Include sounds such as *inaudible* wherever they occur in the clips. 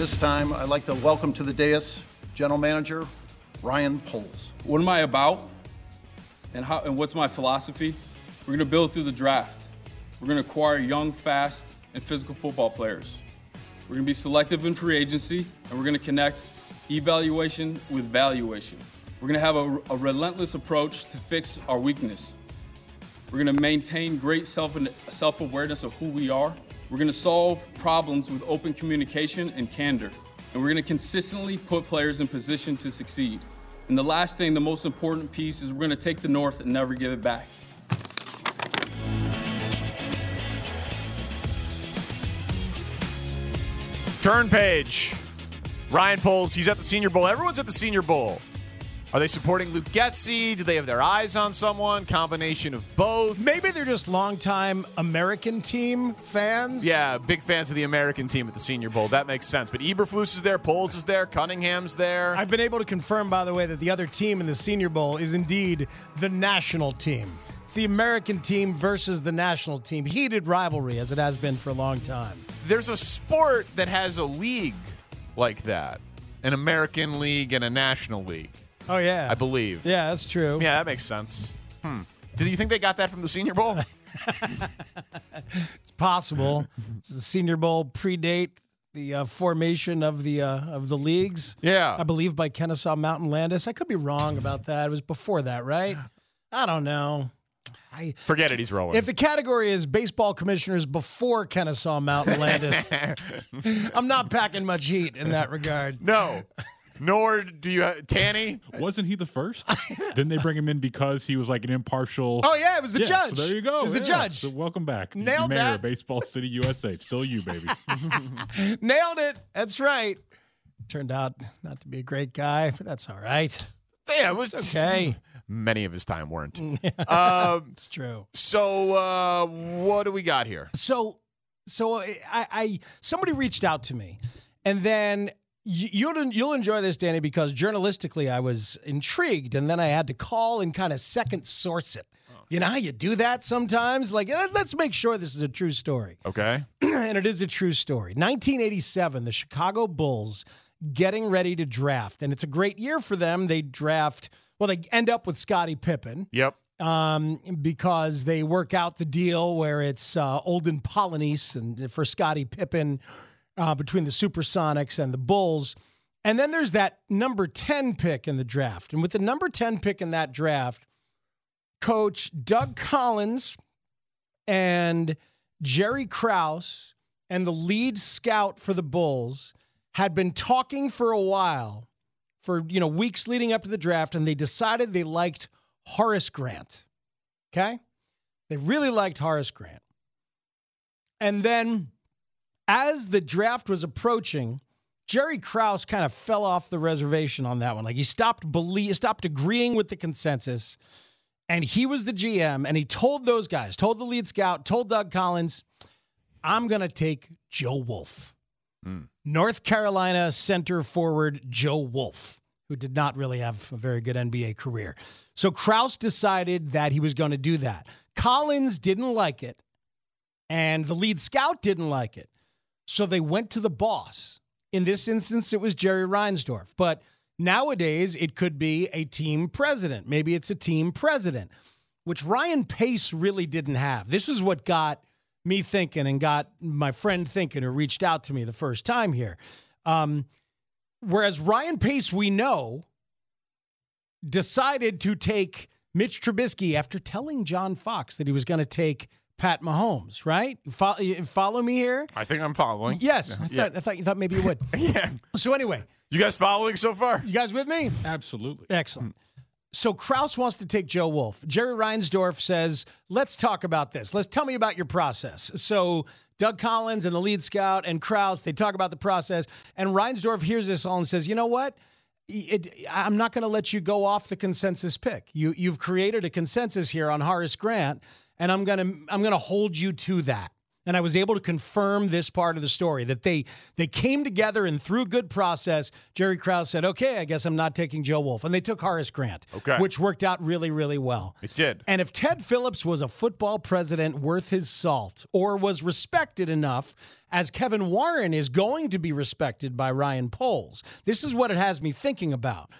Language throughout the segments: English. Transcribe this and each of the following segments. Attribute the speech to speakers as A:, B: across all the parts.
A: This time, I'd like to welcome to the dais General Manager Ryan Poles.
B: What am I about? And how and what's my philosophy? We're gonna build through the draft. We're gonna acquire young, fast, and physical football players. We're gonna be selective in free agency, and we're gonna connect evaluation with valuation. We're gonna have a, a relentless approach to fix our weakness. We're gonna maintain great self self-awareness of who we are we're going to solve problems with open communication and candor. And we're going to consistently put players in position to succeed. And the last thing, the most important piece, is we're going to take the North and never give it back.
C: Turn page. Ryan Poles, he's at the Senior Bowl. Everyone's at the Senior Bowl. Are they supporting Luke Getsy? Do they have their eyes on someone? Combination of both?
D: Maybe they're just longtime American team fans.
C: Yeah, big fans of the American team at the Senior Bowl. That makes sense. But Eberflus is there, Poles is there, Cunningham's there.
D: I've been able to confirm, by the way, that the other team in the Senior Bowl is indeed the national team. It's the American team versus the national team. Heated rivalry, as it has been for a long time.
C: There's a sport that has a league like that an American league and a national league.
D: Oh yeah,
C: I believe.
D: Yeah, that's true.
C: Yeah, that makes sense. Hmm. Do you think they got that from the Senior Bowl? *laughs*
D: it's possible. Does the Senior Bowl predate the uh, formation of the uh, of the leagues?
C: Yeah,
D: I believe by Kennesaw Mountain Landis. I could be wrong about that. It was before that, right? I don't know.
C: I, Forget it. He's rolling.
D: If the category is baseball commissioners before Kennesaw Mountain Landis, *laughs* I'm not packing much heat in that regard.
C: No. Nor do you, have, Tanny.
E: Wasn't he the first? *laughs* Didn't they bring him in because he was like an impartial?
D: Oh yeah, it was the
E: yeah,
D: judge.
E: So there you go.
D: It was
E: yeah.
D: the judge.
E: So welcome back,
D: Nailed
E: mayor
D: that.
E: of Baseball City, USA. It's still you, baby. *laughs*
D: Nailed it. That's right. Turned out not to be a great guy, but that's all right.
C: Yeah, it was
D: okay. *laughs*
C: Many of his time weren't.
D: um, it's true.
C: So, uh, what do we got here?
D: So, so I, I somebody reached out to me, and then You'll you'll enjoy this, Danny, because journalistically I was intrigued, and then I had to call and kind of second source it. You know how you do that sometimes? Like, let's make sure this is a true story.
C: Okay. *clears throat*
D: and it is a true story. 1987, the Chicago Bulls getting ready to draft, and it's a great year for them. They draft. Well, they end up with Scottie Pippen.
C: Yep.
D: Um, because they work out the deal where it's uh, Olden Polynice and for Scottie Pippen uh, between the Supersonics and the Bulls. And then there's that number 10 pick in the draft. And with the number 10 pick in that draft, coach Doug Collins and Jerry Krause and the lead scout for the Bulls had been talking for a while, for you know weeks leading up to the draft, and they decided they liked Horace Grant. Okay, they really liked Horace Grant, and then as the draft was approaching, Jerry Krause kind of fell off the reservation on that one. Like he stopped believe, stopped agreeing with the consensus, and he was the GM, and he told those guys, told the lead scout, told Doug Collins, "I'm going to take Joe Wolf, mm. North Carolina center forward Joe Wolf, who did not really have a very good NBA career." So Krause decided that he was going to do that. Collins didn't like it, and the lead scout didn't like it. So they went to the boss. In this instance, it was Jerry Reinsdorf. But nowadays, it could be a team president. Maybe it's a team president, which Ryan Pace really didn't have. This is what got me thinking and got my friend thinking who reached out to me the first time here. Um, whereas Ryan Pace, we know, decided to take Mitch Trubisky after telling John Fox that he was going to take Pat Mahomes, right? Follow, follow me here?
C: I think I'm following.
D: Yes, I thought, yeah. I thought you thought maybe you would. *laughs*
C: yeah.
D: So anyway,
C: you guys following so far?
D: You guys with me?
E: Absolutely.
D: Excellent. So Krause wants to take Joe Wolf. Jerry Reinsdorf says, "Let's talk about this. Let's tell me about your process." So Doug Collins and the lead scout and Krause, they talk about the process. And Reinsdorf hears this all and says, you know what? It, I'm not going to let you go off the consensus pick. You, you've created a consensus here on Horace Grant, and I'm going to I'm going to hold you to that and I was able to confirm this part of the story that they they came together and through good process, Jerry Krause said, "Okay, I guess I'm not taking Joe Wolf," and they took Horace Grant,
C: okay.
D: which worked out really, really well.
C: It did.
D: And if Ted Phillips was a football president worth his salt, or was respected enough, as Kevin Warren is going to be respected by Ryan Poles, this is what it has me thinking about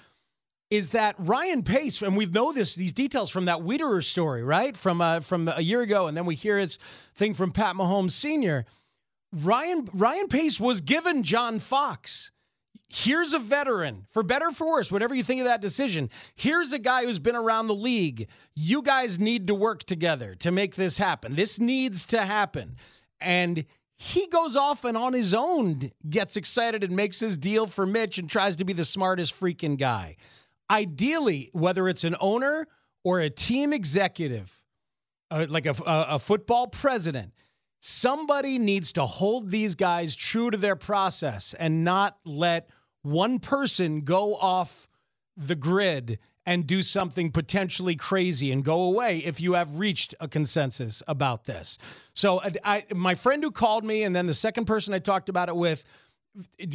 D: is that Ryan Pace, and we know this these details from that Wiederer story, right? From uh, from a year ago, and then we hear his thing from Pat Mahomes Sr. Ryan Ryan Pace was given John Fox. Here's a veteran, for better for worse, whatever you think of that decision. Here's a guy who's been around the league. You guys need to work together to make this happen. This needs to happen. And he goes off and on his own gets excited and makes his deal for Mitch and tries to be the smartest freaking guy ideally, whether it's an owner or a team executive, uh, like a, a, football president, somebody needs to hold these guys true to their process and not let one person go off the grid and do something potentially crazy and go away if you have reached a consensus about this. So, I, my friend who called me, and then the second person I talked about it with,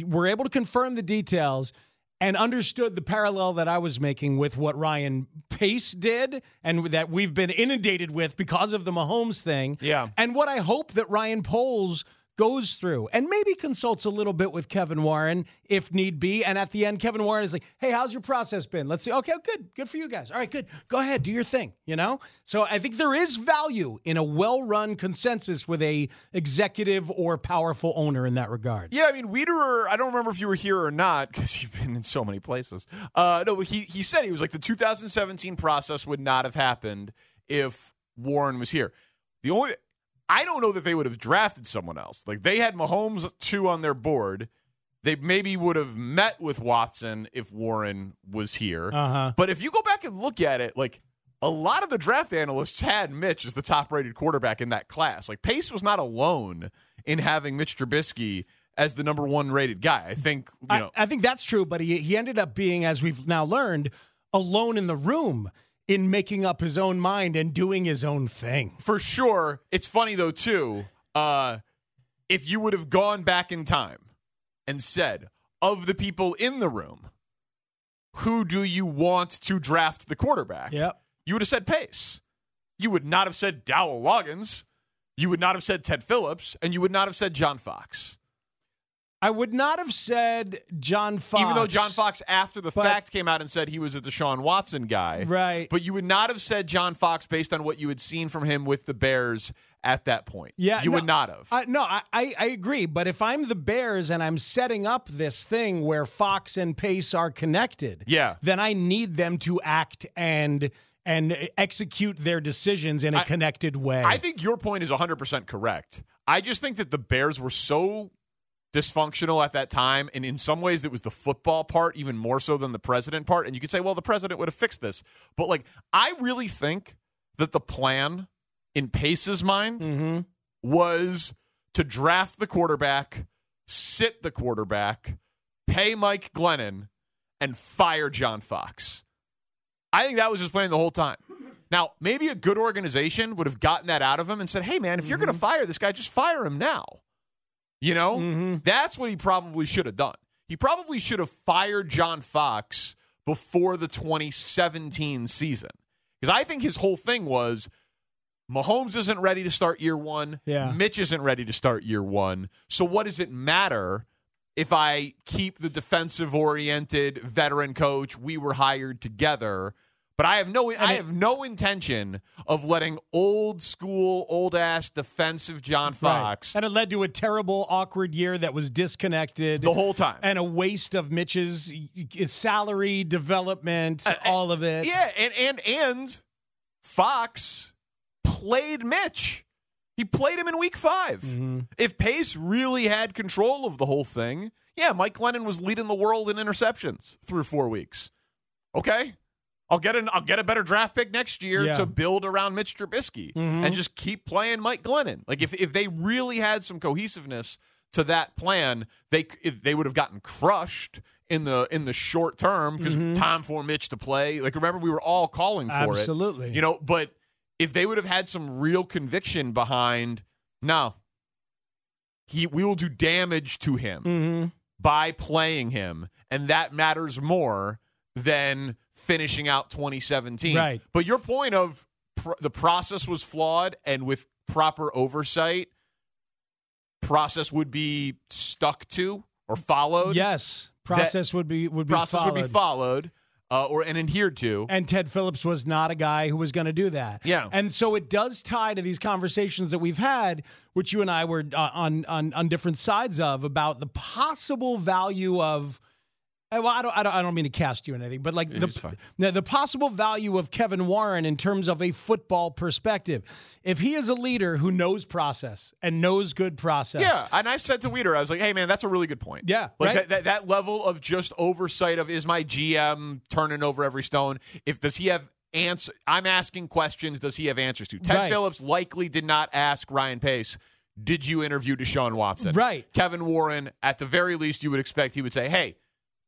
D: were able to confirm the details and understood the parallel that I was making with what Ryan Pace did and that we've been inundated with because of the Mahomes thing.
C: Yeah.
D: And what I hope that Ryan Poles goes through and maybe consults a little bit with Kevin Warren if need be. And at the end, Kevin Warren is like, hey, how's your process been? Let's see. Okay, good. Good for you guys. All right, good. Go ahead, do your thing, you know? So I think there is value in a well-run consensus with a executive or powerful owner in that regard.
C: Yeah, I mean, Wiederer, I don't remember if you were here or not because you've been in so many places. Uh, no, he, he said he was like, the 2017 process would not have happened if Warren was here. The only I don't know that they would have drafted someone else. Like they had Mahomes two on their board. They maybe would have met with Watson if Warren was here.
D: Uh-huh.
C: But if you go back and look at it, like a lot of the draft analysts had Mitch as the top rated quarterback in that class. Like Pace was not alone in having Mitch Trubisky as the number one rated guy. I think you know.
D: I, I think that's true, but he he ended up being, as we've now learned, alone in the room in making up his own mind and doing his own thing.
C: For sure. It's funny though too. Uh, if you would have gone back in time and said, of the people in the room, who do you want to draft the quarterback?
D: Yep.
C: You would have said Pace. You would not have said Dowell Loggains. You would not have said Ted Phillips, and you would not have said John Fox.
D: I would not have said John Fox.
C: Even though John Fox, after the
D: But-
C: fact, came out and said he was a Deshaun Watson guy.
D: Right.
C: But you would not have said John Fox based on what you had seen from him with the Bears at that point.
D: Yeah,
C: You
D: no,
C: would not have.
D: I, no, I, I, I agree. But if I'm the Bears and I'm setting up this thing where Fox and Pace are connected,
C: Yeah.
D: then I need them to act and and execute their decisions in a
C: I-
D: connected way.
C: I think your point is 100% correct. I just think that the Bears were so dysfunctional at that time. And in some ways, it was the football part, even more so than the president part. And you could say, well, the president would have fixed this. But like, I really think that the plan in Pace's mind
D: Mm-hmm.
C: was to draft the quarterback, sit the quarterback, pay Mike Glennon, and fire John Fox. I think that was his plan the whole time. Now, maybe a good organization would have gotten that out of him and said, hey, man, if you're going to fire this guy, just fire him now. You know? Mm-hmm. That's what he probably should have done. He probably should have fired John Fox before the 2017 season. Because I think his whole thing was Mahomes isn't ready to start year one.
D: Yeah.
C: Mitch isn't ready to start year one. So what does it matter if I keep the defensive oriented veteran coach? We were hired together. But I have no I have no intention of letting old school, old ass defensive John Fox
D: Right. And it led to a terrible, awkward year that was disconnected
C: the whole time.
D: and a waste of Mitch's salary, development, all of it.
C: Yeah, and and and Fox played Mitch. He played him in week 5
D: Mm-hmm.
C: If Pace really had control of the whole thing, yeah, Mike Glennon was leading the world in interceptions through four weeks. Okay. I'll get an I'll get a better draft pick next year
D: Yeah.
C: to build around Mitch Trubisky and just keep playing Mike Glennon. Like if if they really had some cohesiveness to that plan, they they would have gotten crushed in the in the short term because time for Mitch to play. Like remember we were all calling for it.
D: Absolutely.
C: You know, but if they would have had some real conviction behind, no, he we will do damage to him
D: Mm-hmm.
C: by playing him, and that matters more than finishing out 2017.
D: Right.
C: But your point of pr- the process was flawed, and with proper oversight, process would be stuck to or followed.
D: Yes, process would be would be
C: process would be
D: followed.
C: followed uh, or and adhered to.
D: And Ted Phillips was not a guy who was going to do that.
C: Yeah.
D: And so it does tie to these conversations that we've had, which you and I were uh, on on on different sides of about the possible value of. Uh, Well, I don't, I don't, I don't mean to cast you in anything, but like the, the possible value of Kevin Warren in terms of a football perspective. If he is a leader who knows process and knows good process,
C: Yeah, and I said to Weeder, I was like, "Hey, man, that's a really good point."
D: Yeah,
C: like
D: right?
C: that, that that level of just oversight of is my GM turning over every stone? If does he have answer? I'm asking questions. Does he have answers to? Ted
D: Right.
C: Phillips likely did not ask Ryan Pace. Did you interview Deshaun Watson?
D: Right.
C: Kevin Warren, at the very least, you would expect he would say, "Hey."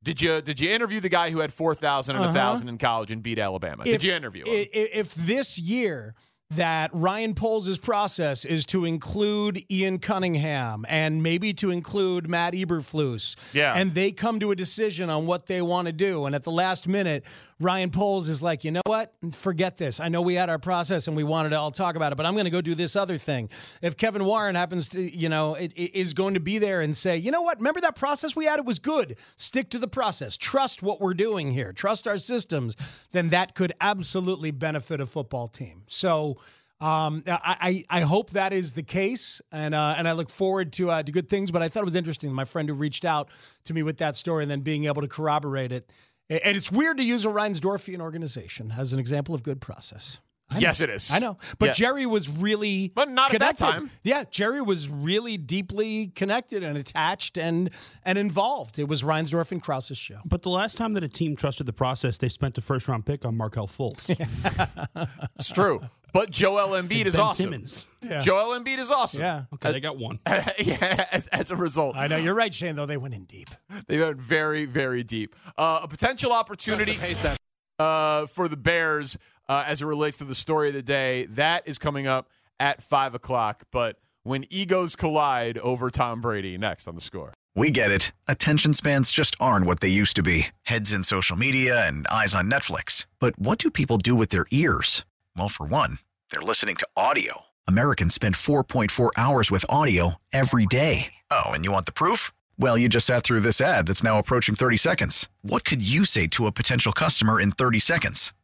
C: Did you did you interview the guy who had four thousand and uh-huh. a thousand in college and beat Alabama? did you interview him?
D: i- i- If this year that Ryan Poles' process is to include Ian Cunningham and maybe to include Matt Eberflus,
C: Yeah.
D: and they come to a decision on what they want to do, and at the last minute, Ryan Poles is like, you know what? Forget this. I know we had our process and we wanted to all talk about it, but I'm going to go do this other thing. If Kevin Warren happens to, you know, it, it is going to be there and say, you know what? Remember that process we had? It was good. Stick to the process. Trust what we're doing here. Trust our systems. Then that could absolutely benefit a football team. So. Um, I, I hope that is the case, and uh, and I look forward to uh, to good things. But I thought it was interesting. My friend who reached out to me with that story, and then being able to corroborate it. And it's weird to use a Reinsdorfian organization as an example of good process.
C: Yes, it is.
D: I know, but
C: Yeah.
D: Jerry was really,
C: But not at that time.
D: Yeah, Jerry was really deeply connected and attached and and involved. It was Reinsdorf and Krause's show.
F: But the last time that a team trusted the process, they spent a first round pick on Markelle Fultz. *laughs*
C: It's true. But Joel Embiid is
F: ben
C: awesome.
F: Simmons.
C: Joel Embiid is awesome.
D: Yeah,
F: Okay, they got one. *laughs*
C: yeah, as, as a result.
D: I know you're right, Shane. Though they went in deep.
C: They went very, very deep. Uh, a potential opportunity uh, for the Bears uh, as it relates to the story of the day. That is coming up at 5 o'clock. But when egos collide over Tom Brady, next on the score.
G: We get it. Attention spans just aren't what they used to be heads in social media and eyes on Netflix. But what do people do with their ears? Well, for one, they're listening to audio. Americans spend 4.4 hours with audio every day. Oh, and you want the proof? Well, you just sat through this ad that's now approaching 30 seconds. What could you say to a potential customer in 30 seconds?